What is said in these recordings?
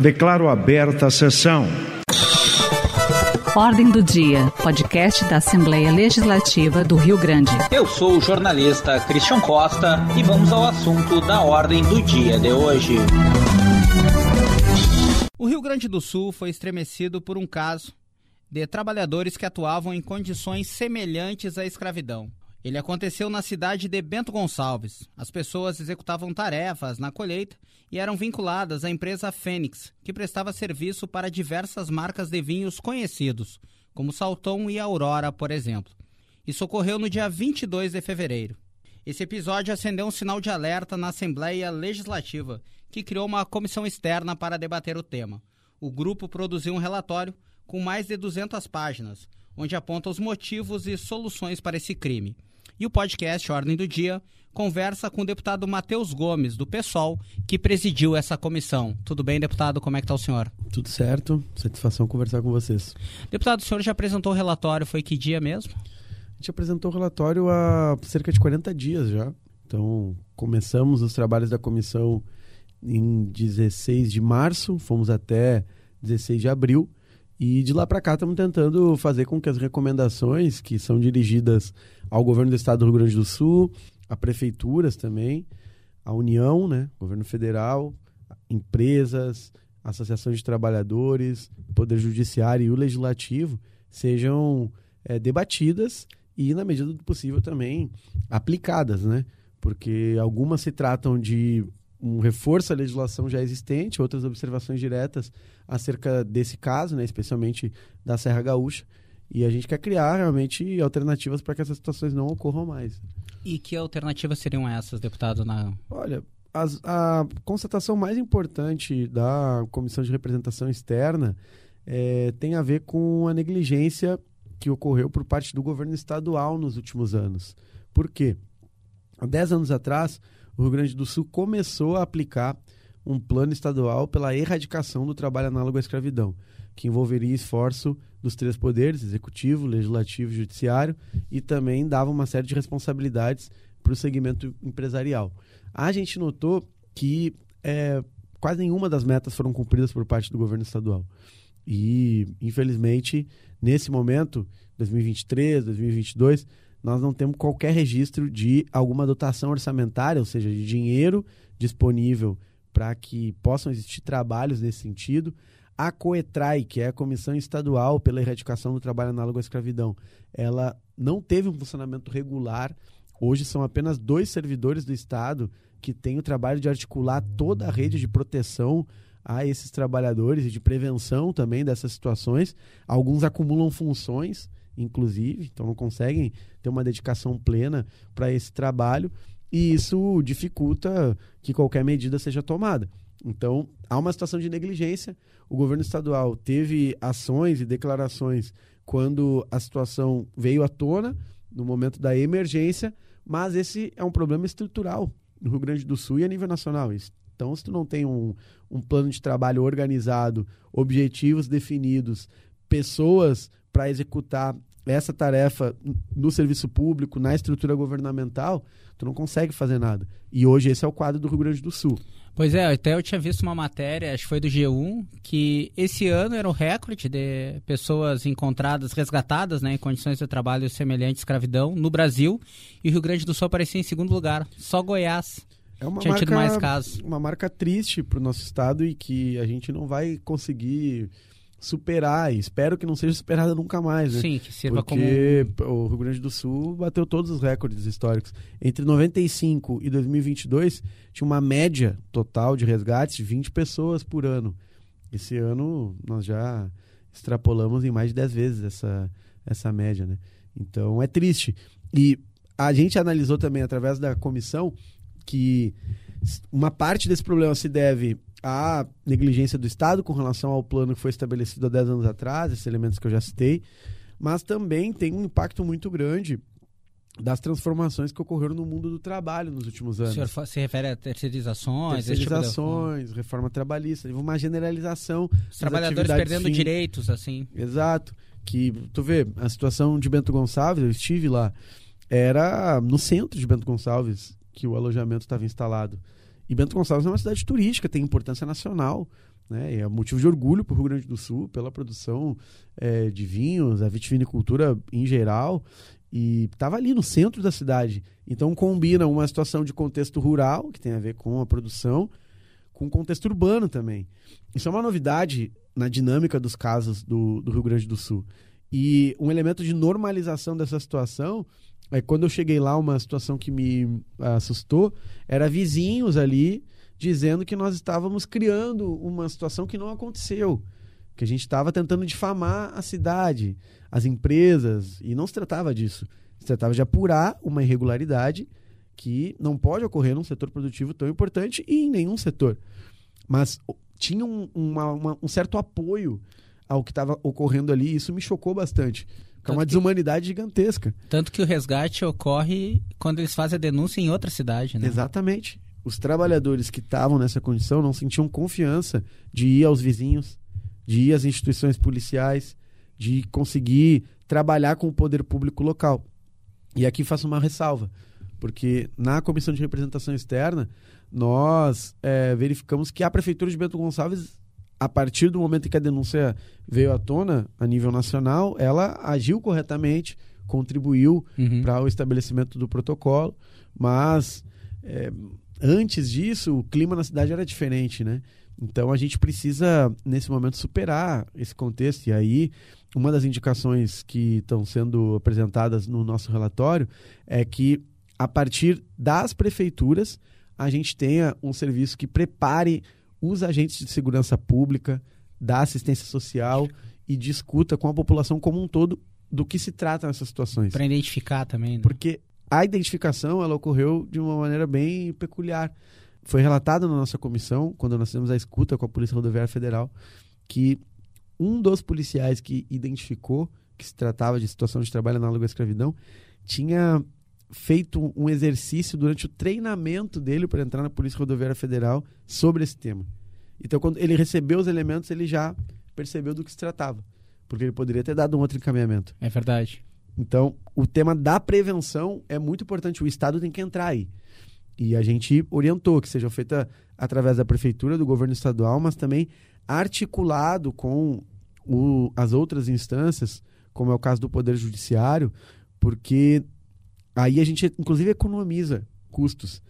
Declaro aberta a sessão. Ordem do Dia, podcast da Assembleia Legislativa do Rio Grande. Eu sou o jornalista Christian Costa e vamos ao assunto da Ordem do Dia de hoje. O Rio Grande do Sul foi estremecido por um caso de trabalhadores que atuavam em condições semelhantes à escravidão. Ele aconteceu na cidade de Bento Gonçalves. As pessoas executavam tarefas na colheita e eram vinculadas à empresa Fênix, que prestava serviço para diversas marcas de vinhos conhecidos, como Salton e Aurora, por exemplo. Isso ocorreu no dia 22 de fevereiro. Esse episódio acendeu um sinal de alerta na Assembleia Legislativa, que criou uma comissão externa para debater o tema. O grupo produziu um relatório com mais de 200 páginas, onde aponta os motivos e soluções para esse crime. E o podcast Ordem do Dia conversa com o deputado Matheus Gomes, do PSOL, que presidiu essa comissão. Tudo bem, deputado? Como é que está o senhor? Tudo certo. Satisfação conversar com vocês. Deputado, o senhor já apresentou o relatório, foi que dia mesmo? A gente apresentou o relatório há cerca de 40 dias já. Então, começamos os trabalhos da comissão em 16 de março, fomos até 16 de abril. E de lá para cá estamos tentando fazer com que as recomendações que são dirigidas ao governo do estado do Rio Grande do Sul, a prefeituras também, a União, né, governo federal, empresas, associações de trabalhadores, poder judiciário e o legislativo sejam é, debatidas e na medida do possível também aplicadas, né? Porque algumas se tratam de um reforço à legislação já existente, outras observações diretas acerca desse caso, né, especialmente da Serra Gaúcha. E a gente quer criar realmente alternativas para que essas situações não ocorram mais. E que alternativas seriam essas, deputado? Na... Olha, as, a constatação mais importante da Comissão de Representação Externa é, tem a ver com a negligência que ocorreu por parte do governo estadual nos últimos anos. Por quê? Há 10 anos atrás, o Rio Grande do Sul começou a aplicar um plano estadual pela erradicação do trabalho análogo à escravidão, que envolveria esforço dos três poderes, executivo, legislativo e judiciário, e também dava uma série de responsabilidades para o segmento empresarial. A gente notou que é, quase nenhuma das metas foram cumpridas por parte do governo estadual. E, infelizmente, nesse momento, 2023, 2022, nós não temos qualquer registro de alguma dotação orçamentária, ou seja, de dinheiro disponível para que possam existir trabalhos nesse sentido. A COETRAI, que é a Comissão Estadual pela Erradicação do Trabalho Análogo à Escravidão, ela não teve um funcionamento regular. Hoje são apenas dois servidores do Estado que têm o trabalho de articular toda a rede de proteção a esses trabalhadores e de prevenção também dessas situações. Alguns acumulam funções inclusive, então não conseguem ter uma dedicação plena para esse trabalho e isso dificulta que qualquer medida seja tomada. Então, há uma situação de negligência. O governo estadual teve ações e declarações quando a situação veio à tona, no momento da emergência, mas esse é um problema estrutural no Rio Grande do Sul e a nível nacional. Então, se tu não tem um, um plano de trabalho organizado, objetivos definidos, pessoas para executar essa tarefa no serviço público, na estrutura governamental, tu não consegue fazer nada. E hoje esse é o quadro do Rio Grande do Sul. Pois é, até eu tinha visto uma matéria, acho que foi do G1, que esse ano era o recorde de pessoas encontradas, resgatadas, né, em condições de trabalho semelhantes à escravidão no Brasil, e o Rio Grande do Sul aparecia em segundo lugar. Só Goiás é uma tinha marca, tido mais casos. Uma marca triste para o nosso estado e que a gente não vai conseguir superar, e espero que não seja superada nunca mais, né? Sim, que sirva Porque como... o Rio Grande do Sul bateu todos os recordes históricos. Entre 95 e 2022, tinha uma média total de resgates de 20 pessoas por ano. Esse ano nós já extrapolamos em mais de 10 vezes essa, essa média, né? Então é triste. E a gente analisou também através da comissão que uma parte desse problema se deve à negligência do Estado com relação ao plano que foi estabelecido há 10 anos atrás, esses elementos que eu já citei, mas também tem um impacto muito grande das transformações que ocorreram no mundo do trabalho nos últimos anos. O senhor se refere a terceirizações? Terceirizações, tipo de... reforma trabalhista, uma generalização. Os trabalhadores perdendo fim. direitos, assim. Exato. Que, tu vê, a situação de Bento Gonçalves, eu estive lá, era no centro de Bento Gonçalves que o alojamento estava instalado. E Bento Gonçalves é uma cidade turística, tem importância nacional. né? é motivo de orgulho para o Rio Grande do Sul pela produção é, de vinhos, a vitivinicultura em geral, e estava ali no centro da cidade. Então combina uma situação de contexto rural, que tem a ver com a produção, com o contexto urbano também. Isso é uma novidade na dinâmica dos casos do, do Rio Grande do Sul. E um elemento de normalização dessa situação é quando eu cheguei lá, uma situação que me assustou era vizinhos ali dizendo que nós estávamos criando uma situação que não aconteceu, que a gente estava tentando difamar a cidade, as empresas, e não se tratava disso. Se tratava de apurar uma irregularidade que não pode ocorrer num setor produtivo tão importante e em nenhum setor. Mas tinha um, uma, uma, um certo apoio ao que estava ocorrendo ali, e isso me chocou bastante. É uma desumanidade gigantesca. Tanto que o resgate ocorre quando eles fazem a denúncia em outra cidade, né? Exatamente. Os trabalhadores que estavam nessa condição não sentiam confiança de ir aos vizinhos, de ir às instituições policiais, de conseguir trabalhar com o poder público local. E aqui faço uma ressalva, porque na comissão de representação externa nós é, verificamos que a prefeitura de Bento Gonçalves a partir do momento em que a denúncia veio à tona a nível nacional, ela agiu corretamente, contribuiu uhum. para o estabelecimento do protocolo, mas é, antes disso o clima na cidade era diferente, né? Então a gente precisa nesse momento superar esse contexto e aí uma das indicações que estão sendo apresentadas no nosso relatório é que a partir das prefeituras a gente tenha um serviço que prepare os agentes de segurança pública, da assistência social e discuta com a população como um todo do que se trata nessas situações. Para identificar também. Né? Porque a identificação ela ocorreu de uma maneira bem peculiar. Foi relatado na nossa comissão, quando nós fizemos a escuta com a Polícia Rodoviária Federal, que um dos policiais que identificou que se tratava de situação de trabalho análogo à escravidão tinha feito um exercício durante o treinamento dele para entrar na Polícia Rodoviária Federal sobre esse tema. Então, quando ele recebeu os elementos, ele já percebeu do que se tratava, porque ele poderia ter dado um outro encaminhamento. É verdade. Então, o tema da prevenção é muito importante. O Estado tem que entrar aí. E a gente orientou que seja feita através da prefeitura, do governo estadual, mas também articulado com o, as outras instâncias, como é o caso do Poder Judiciário, porque Aí a gente, inclusive, economiza custos.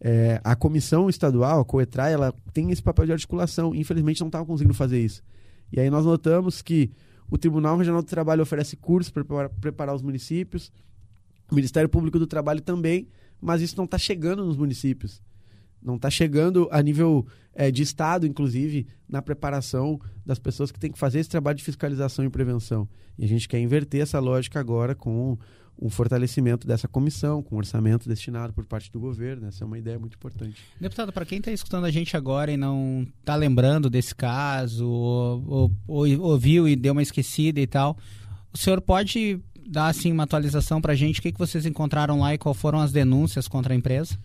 É, a comissão estadual, a COETRAI, ela tem esse papel de articulação. Infelizmente, não estava conseguindo fazer isso. E aí nós notamos que o Tribunal Regional do Trabalho oferece cursos para preparar os municípios, o Ministério Público do Trabalho também, mas isso não está chegando nos municípios. Não está chegando a nível é, de Estado, inclusive, na preparação das pessoas que têm que fazer esse trabalho de fiscalização e prevenção. E a gente quer inverter essa lógica agora com um fortalecimento dessa comissão, com orçamento destinado por parte do governo. Essa é uma ideia muito importante. Deputado, para quem está escutando a gente agora e não está lembrando desse caso, ou, ou, ou, ouviu e deu uma esquecida e tal, o senhor pode dar assim uma atualização para a gente? O que, que vocês encontraram lá e quais foram as denúncias contra a empresa?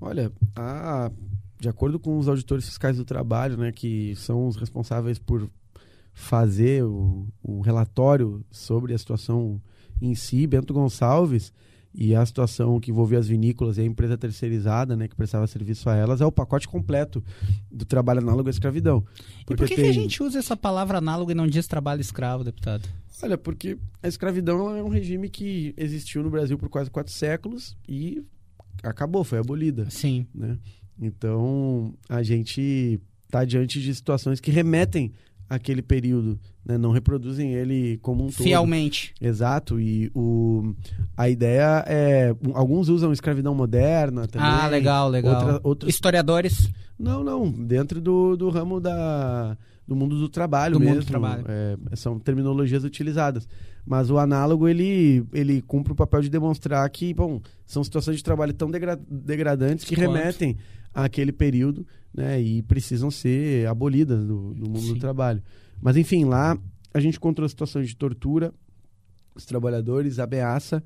Olha, a, de acordo com os auditores fiscais do trabalho, né, que são os responsáveis por fazer o, o relatório sobre a situação em si, Bento Gonçalves, e a situação que envolvia as vinícolas e a empresa terceirizada, né, que prestava serviço a elas, é o pacote completo do trabalho análogo à escravidão. Porque e por que, tem... que a gente usa essa palavra análogo e não diz trabalho escravo, deputado? Olha, porque a escravidão é um regime que existiu no Brasil por quase quatro séculos e acabou, foi abolida. Sim. Né? Então, a gente está diante de situações que remetem aquele período, né? não reproduzem ele como um todo. Fielmente. Exato, e o, a ideia é... Alguns usam escravidão moderna também. Ah, legal, legal. Outra, outros... Historiadores? Não, não, dentro do, do ramo da, do mundo do trabalho do mesmo. Mundo do trabalho. É, são terminologias utilizadas. Mas o análogo, ele, ele cumpre o papel de demonstrar que, bom, são situações de trabalho tão degra degradantes que Quanto? remetem àquele período né, e precisam ser abolidas do, do mundo Sim. do trabalho. Mas, enfim, lá a gente encontrou situações de tortura, os trabalhadores, ameaça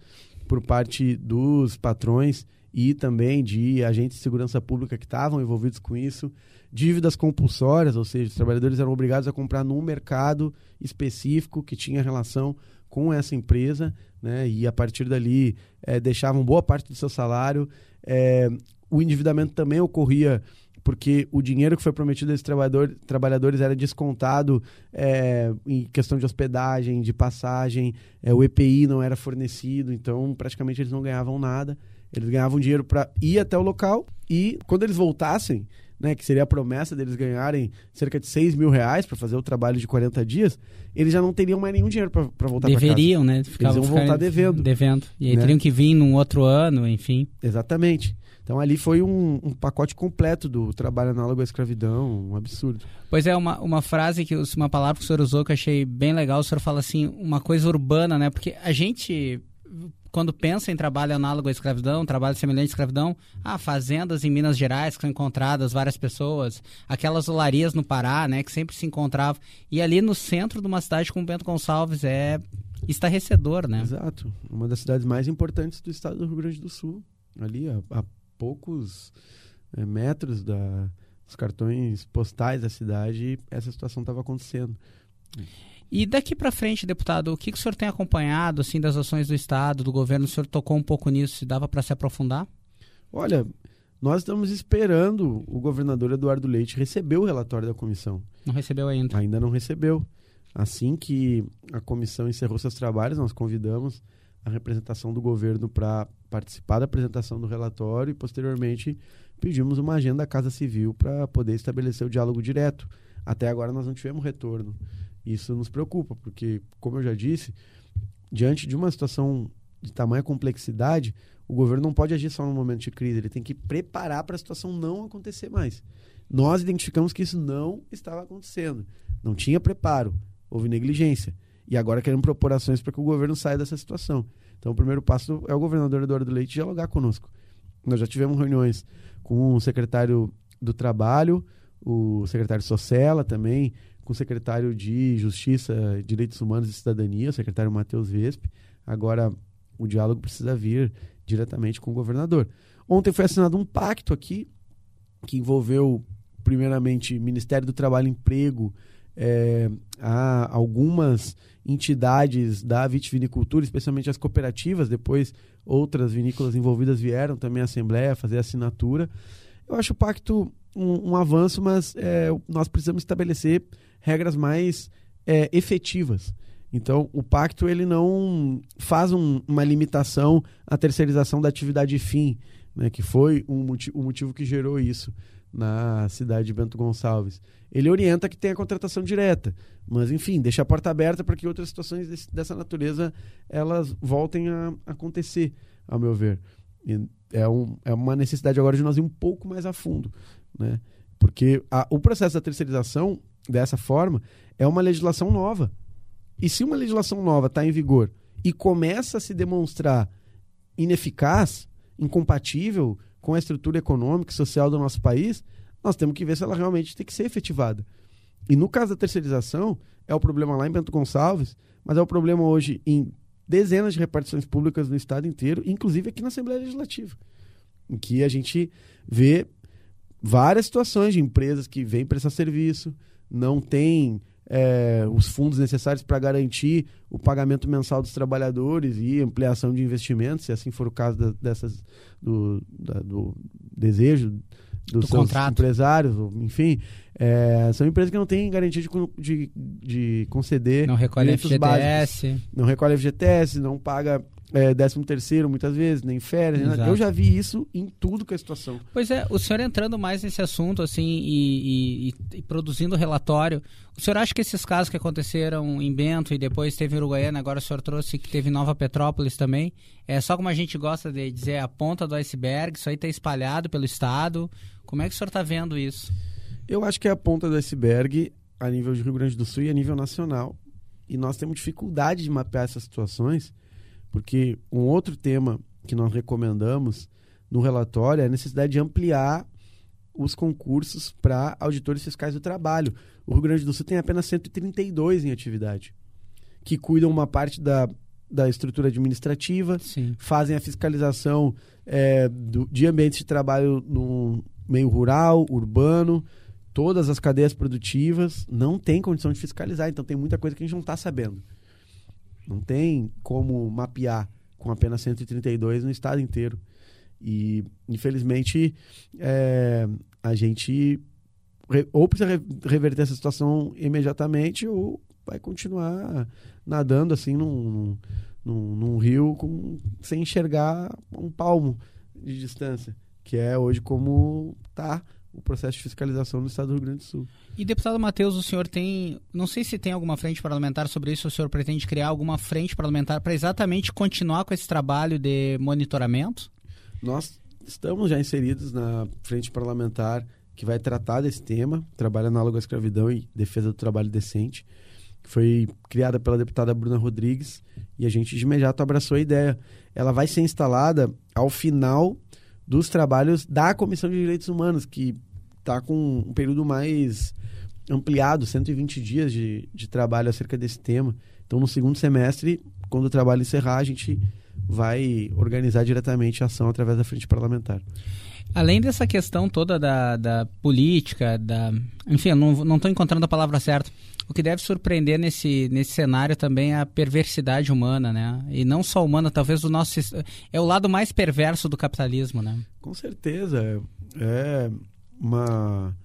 por parte dos patrões e também de agentes de segurança pública que estavam envolvidos com isso, dívidas compulsórias, ou seja, os trabalhadores eram obrigados a comprar num mercado específico que tinha relação com essa empresa, né, e a partir dali é, deixavam boa parte do seu salário. É, o endividamento também ocorria porque o dinheiro que foi prometido a esses trabalhador, trabalhadores era descontado é, em questão de hospedagem, de passagem, é, o EPI não era fornecido, então praticamente eles não ganhavam nada. Eles ganhavam dinheiro para ir até o local e quando eles voltassem, né, que seria a promessa deles ganharem cerca de 6 mil reais para fazer o trabalho de 40 dias, eles já não teriam mais nenhum dinheiro para voltar para casa. Deveriam, né? Ficavam, eles iam voltar devendo. Devendo. E aí né? teriam que vir num outro ano, enfim. Exatamente. Então ali foi um, um, pacote completo do trabalho análogo à escravidão, um absurdo. Pois é, uma, uma frase, que uma palavra que o senhor usou que eu achei bem legal, o senhor fala assim, uma coisa urbana, né? Porque a gente quando pensa em trabalho análogo à escravidão, trabalho semelhante à escravidão, ah, fazendas em Minas Gerais que são encontradas várias pessoas, aquelas olarias no Pará, né, que sempre se encontravam. E ali no centro de uma cidade como Bento Gonçalves é estarrecedor, né? Exato. Uma das cidades mais importantes do estado do Rio Grande do Sul. Ali, a, a poucos é, metros da, dos cartões postais da cidade, essa situação estava acontecendo. E daqui para frente, deputado, o que, que o senhor tem acompanhado assim das ações do Estado, do governo? O senhor tocou um pouco nisso, se dava para se aprofundar? Olha, nós estamos esperando o governador Eduardo Leite receber o relatório da comissão. Não recebeu ainda? Ainda não recebeu. Assim que a comissão encerrou seus trabalhos, nós convidamos a representação do governo para participar da apresentação do relatório e, posteriormente, pedimos uma agenda da Casa Civil para poder estabelecer o diálogo direto. Até agora nós não tivemos retorno. Isso nos preocupa, porque, como eu já disse, diante de uma situação de tamanha complexidade, o governo não pode agir só no momento de crise, ele tem que preparar para a situação não acontecer mais. Nós identificamos que isso não estava acontecendo. Não tinha preparo, houve negligência. E agora queremos propor ações para que o governo saia dessa situação. Então, o primeiro passo é o governador Eduardo Leite dialogar conosco. Nós já tivemos reuniões com o secretário do Trabalho, o secretário Socella também, com o secretário de Justiça, Direitos Humanos e Cidadania, o secretário Matheus Vesp. Agora, o diálogo precisa vir diretamente com o governador. Ontem foi assinado um pacto aqui que envolveu, primeiramente, Ministério do Trabalho e Emprego, é, a algumas entidades da vitivinicultura, especialmente as cooperativas, depois outras vinícolas envolvidas vieram também à Assembleia fazer assinatura. Eu acho o pacto um, um avanço, mas é, nós precisamos estabelecer regras mais é, efetivas. Então, o pacto ele não faz um, uma limitação à terceirização da atividade fim, né, que foi um motivo, o motivo que gerou isso na cidade de Bento Gonçalves. Ele orienta que tenha contratação direta, mas enfim, deixa a porta aberta para que outras situações desse, dessa natureza elas voltem a acontecer, ao meu ver. E é, um, é uma necessidade agora de nós ir um pouco mais a fundo, né? Porque a, o processo da terceirização dessa forma é uma legislação nova. E se uma legislação nova está em vigor e começa a se demonstrar ineficaz, incompatível com a estrutura econômica e social do nosso país, nós temos que ver se ela realmente tem que ser efetivada. E no caso da terceirização, é o problema lá em Bento Gonçalves, mas é o problema hoje em dezenas de repartições públicas no estado inteiro, inclusive aqui na Assembleia Legislativa, em que a gente vê várias situações de empresas que vêm prestar serviço, não têm é, os fundos necessários para garantir o pagamento mensal dos trabalhadores e ampliação de investimentos, se assim for o caso da, dessas do, da, do desejo dos do seus contrato. empresários, enfim, é, são empresas que não têm garantia de, de, de conceder Não recolhe direitos básicos. FGTS. não recolhe FGTS, não paga é, 13 terceiro muitas vezes, nem férias, nem nada. Exato. eu já vi isso em tudo que é a situação. Pois é, o senhor entrando mais nesse assunto, assim, e, e- e- e produzindo relatório, o senhor acha que esses casos que aconteceram em Bento e depois teve em Uruguaiana, agora o senhor trouxe que teve em Nova Petrópolis também, é só como a gente gosta de dizer, a ponta do iceberg, isso aí está espalhado pelo Estado. Como é que o senhor está vendo isso? Eu acho que é a ponta do iceberg a nível de Rio Grande do Sul e a nível nacional. E nós temos dificuldade de mapear essas situações, porque um outro tema que nós recomendamos no relatório é a necessidade de ampliar os concursos para auditores fiscais do trabalho. O Rio Grande do Sul tem apenas 132 em atividade, que cuidam uma parte da, da estrutura administrativa, Sim. fazem a fiscalização é, do- de ambientes de trabalho no meio rural, urbano, todas as cadeias produtivas, não tem condição de fiscalizar, então tem muita coisa que a gente não está sabendo. Não tem como mapear com apenas 132 no estado inteiro. E, infelizmente, é, a gente ou precisa reverter essa situação imediatamente ou vai continuar nadando assim num, num, num rio com, sem enxergar um palmo de distância, que é hoje como está o processo de fiscalização no estado do Rio Grande do Sul. E deputado Matheus, o senhor tem, não sei se tem alguma frente parlamentar sobre isso, o senhor pretende criar alguma frente parlamentar para exatamente continuar com esse trabalho de monitoramento? Nós estamos já inseridos na frente parlamentar que vai tratar desse tema, trabalho análogo à escravidão e defesa do trabalho decente, que foi criada pela deputada Bruna Rodrigues e a gente de imediato abraçou a ideia. Ela vai ser instalada ao final dos trabalhos da Comissão de Direitos Humanos, que está com um período mais ampliado, 120 dias de, de trabalho acerca desse tema. Então, no segundo semestre, quando o trabalho encerrar, a gente vai organizar diretamente a ação através da frente parlamentar. Além dessa questão toda da, da política, da. Enfim, eu não estou encontrando a palavra certa. O que deve surpreender nesse, nesse cenário também é a perversidade humana, né? E não só humana, talvez o nosso. É o lado mais perverso do capitalismo, né? Com certeza. É uma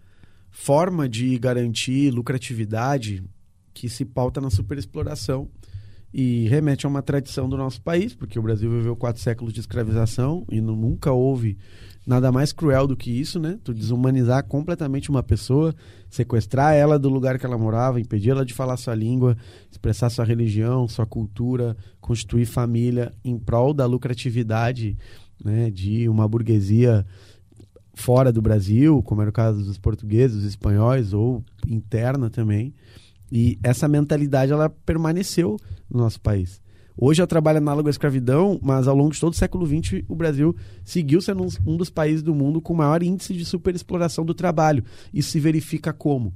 forma de garantir lucratividade que se pauta na superexploração e remete a uma tradição do nosso país, porque o Brasil viveu quatro séculos de escravização e nunca houve nada mais cruel do que isso, né? Tu desumanizar completamente uma pessoa, sequestrar ela do lugar que ela morava, impedir ela de falar sua língua, expressar sua religião, sua cultura, constituir família em prol da lucratividade, né, de uma burguesia fora do Brasil, como era o caso dos portugueses, dos espanhóis ou interna também. E essa mentalidade ela permaneceu no nosso país. Hoje o trabalho análogo à escravidão, mas ao longo de todo o século XX o Brasil seguiu sendo um dos países do mundo com maior índice de superexploração do trabalho. Isso se verifica como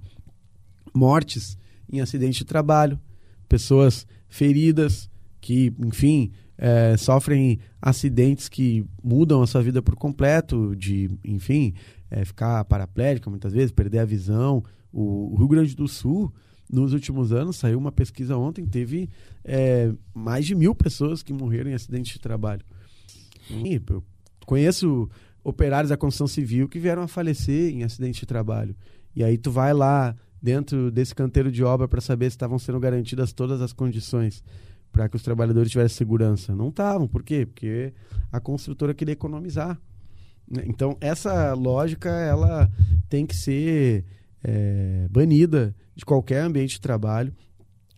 mortes em acidente de trabalho, pessoas feridas que, enfim, é, sofrem acidentes que mudam a sua vida por completo, de, enfim, é, ficar paraplégica muitas vezes, perder a visão. O, Rio Grande do Sul nos últimos anos, saiu uma pesquisa ontem, teve é, mais de mil pessoas que morreram em acidente de trabalho. E eu conheço operários da construção civil que vieram a falecer em acidente de trabalho. E aí tu vai lá dentro desse canteiro de obra para saber se estavam sendo garantidas todas as condições para que os trabalhadores tivessem segurança. Não estavam. Por quê? Porque a construtora queria economizar. Né? Então, essa lógica ela tem que ser é, banida de qualquer ambiente de trabalho,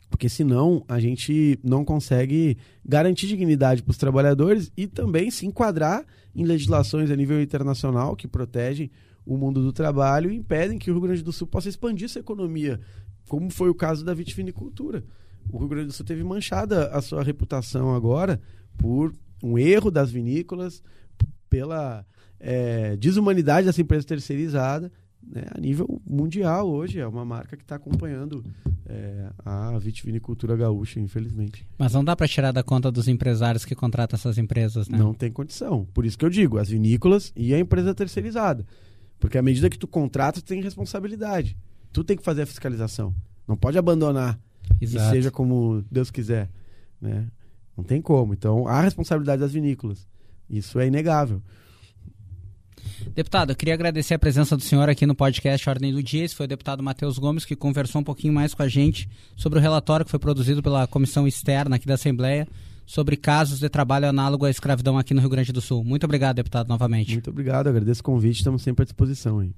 porque senão a gente não consegue garantir dignidade para os trabalhadores e também se enquadrar em legislações a nível internacional que protegem o mundo do trabalho e impedem que o Rio Grande do Sul possa expandir sua economia, como foi o caso da vitivinicultura. O Rio Grande do Sul teve manchada a sua reputação agora por um erro das vinícolas, pela é, desumanidade dessa empresa terceirizada né, a nível mundial hoje. É uma marca que está acompanhando é, a vitivinicultura gaúcha, infelizmente. Mas não dá para tirar da conta dos empresários que contratam essas empresas, né? Não tem condição. Por isso que eu digo, as vinícolas e a empresa terceirizada. Porque à medida que tu contrata, tu tem responsabilidade. Tu tem que fazer a fiscalização. Não pode abandonar Exato. e seja como Deus quiser. Né? Não tem como. Então, há responsabilidade das vinícolas. Isso é inegável. Deputado, eu queria agradecer a presença do senhor aqui no podcast Ordem do Dia. Esse foi o deputado Matheus Gomes que conversou um pouquinho mais com a gente sobre o relatório que foi produzido pela comissão externa aqui da Assembleia sobre casos de trabalho análogo à escravidão aqui no Rio Grande do Sul. Muito obrigado, deputado, novamente. Muito obrigado, agradeço o convite, estamos sempre à disposição aí.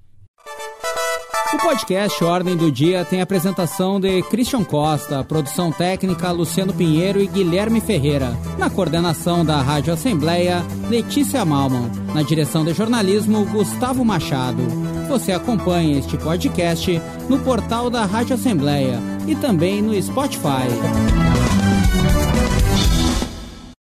O podcast Ordem do Dia tem apresentação de Christian Costa, produção técnica Luciano Pinheiro e Guilherme Ferreira. Na coordenação da Rádio Assembleia, Letícia Malman. Na direção de jornalismo, Gustavo Machado. Você acompanha este podcast no portal da Rádio Assembleia e também no Spotify.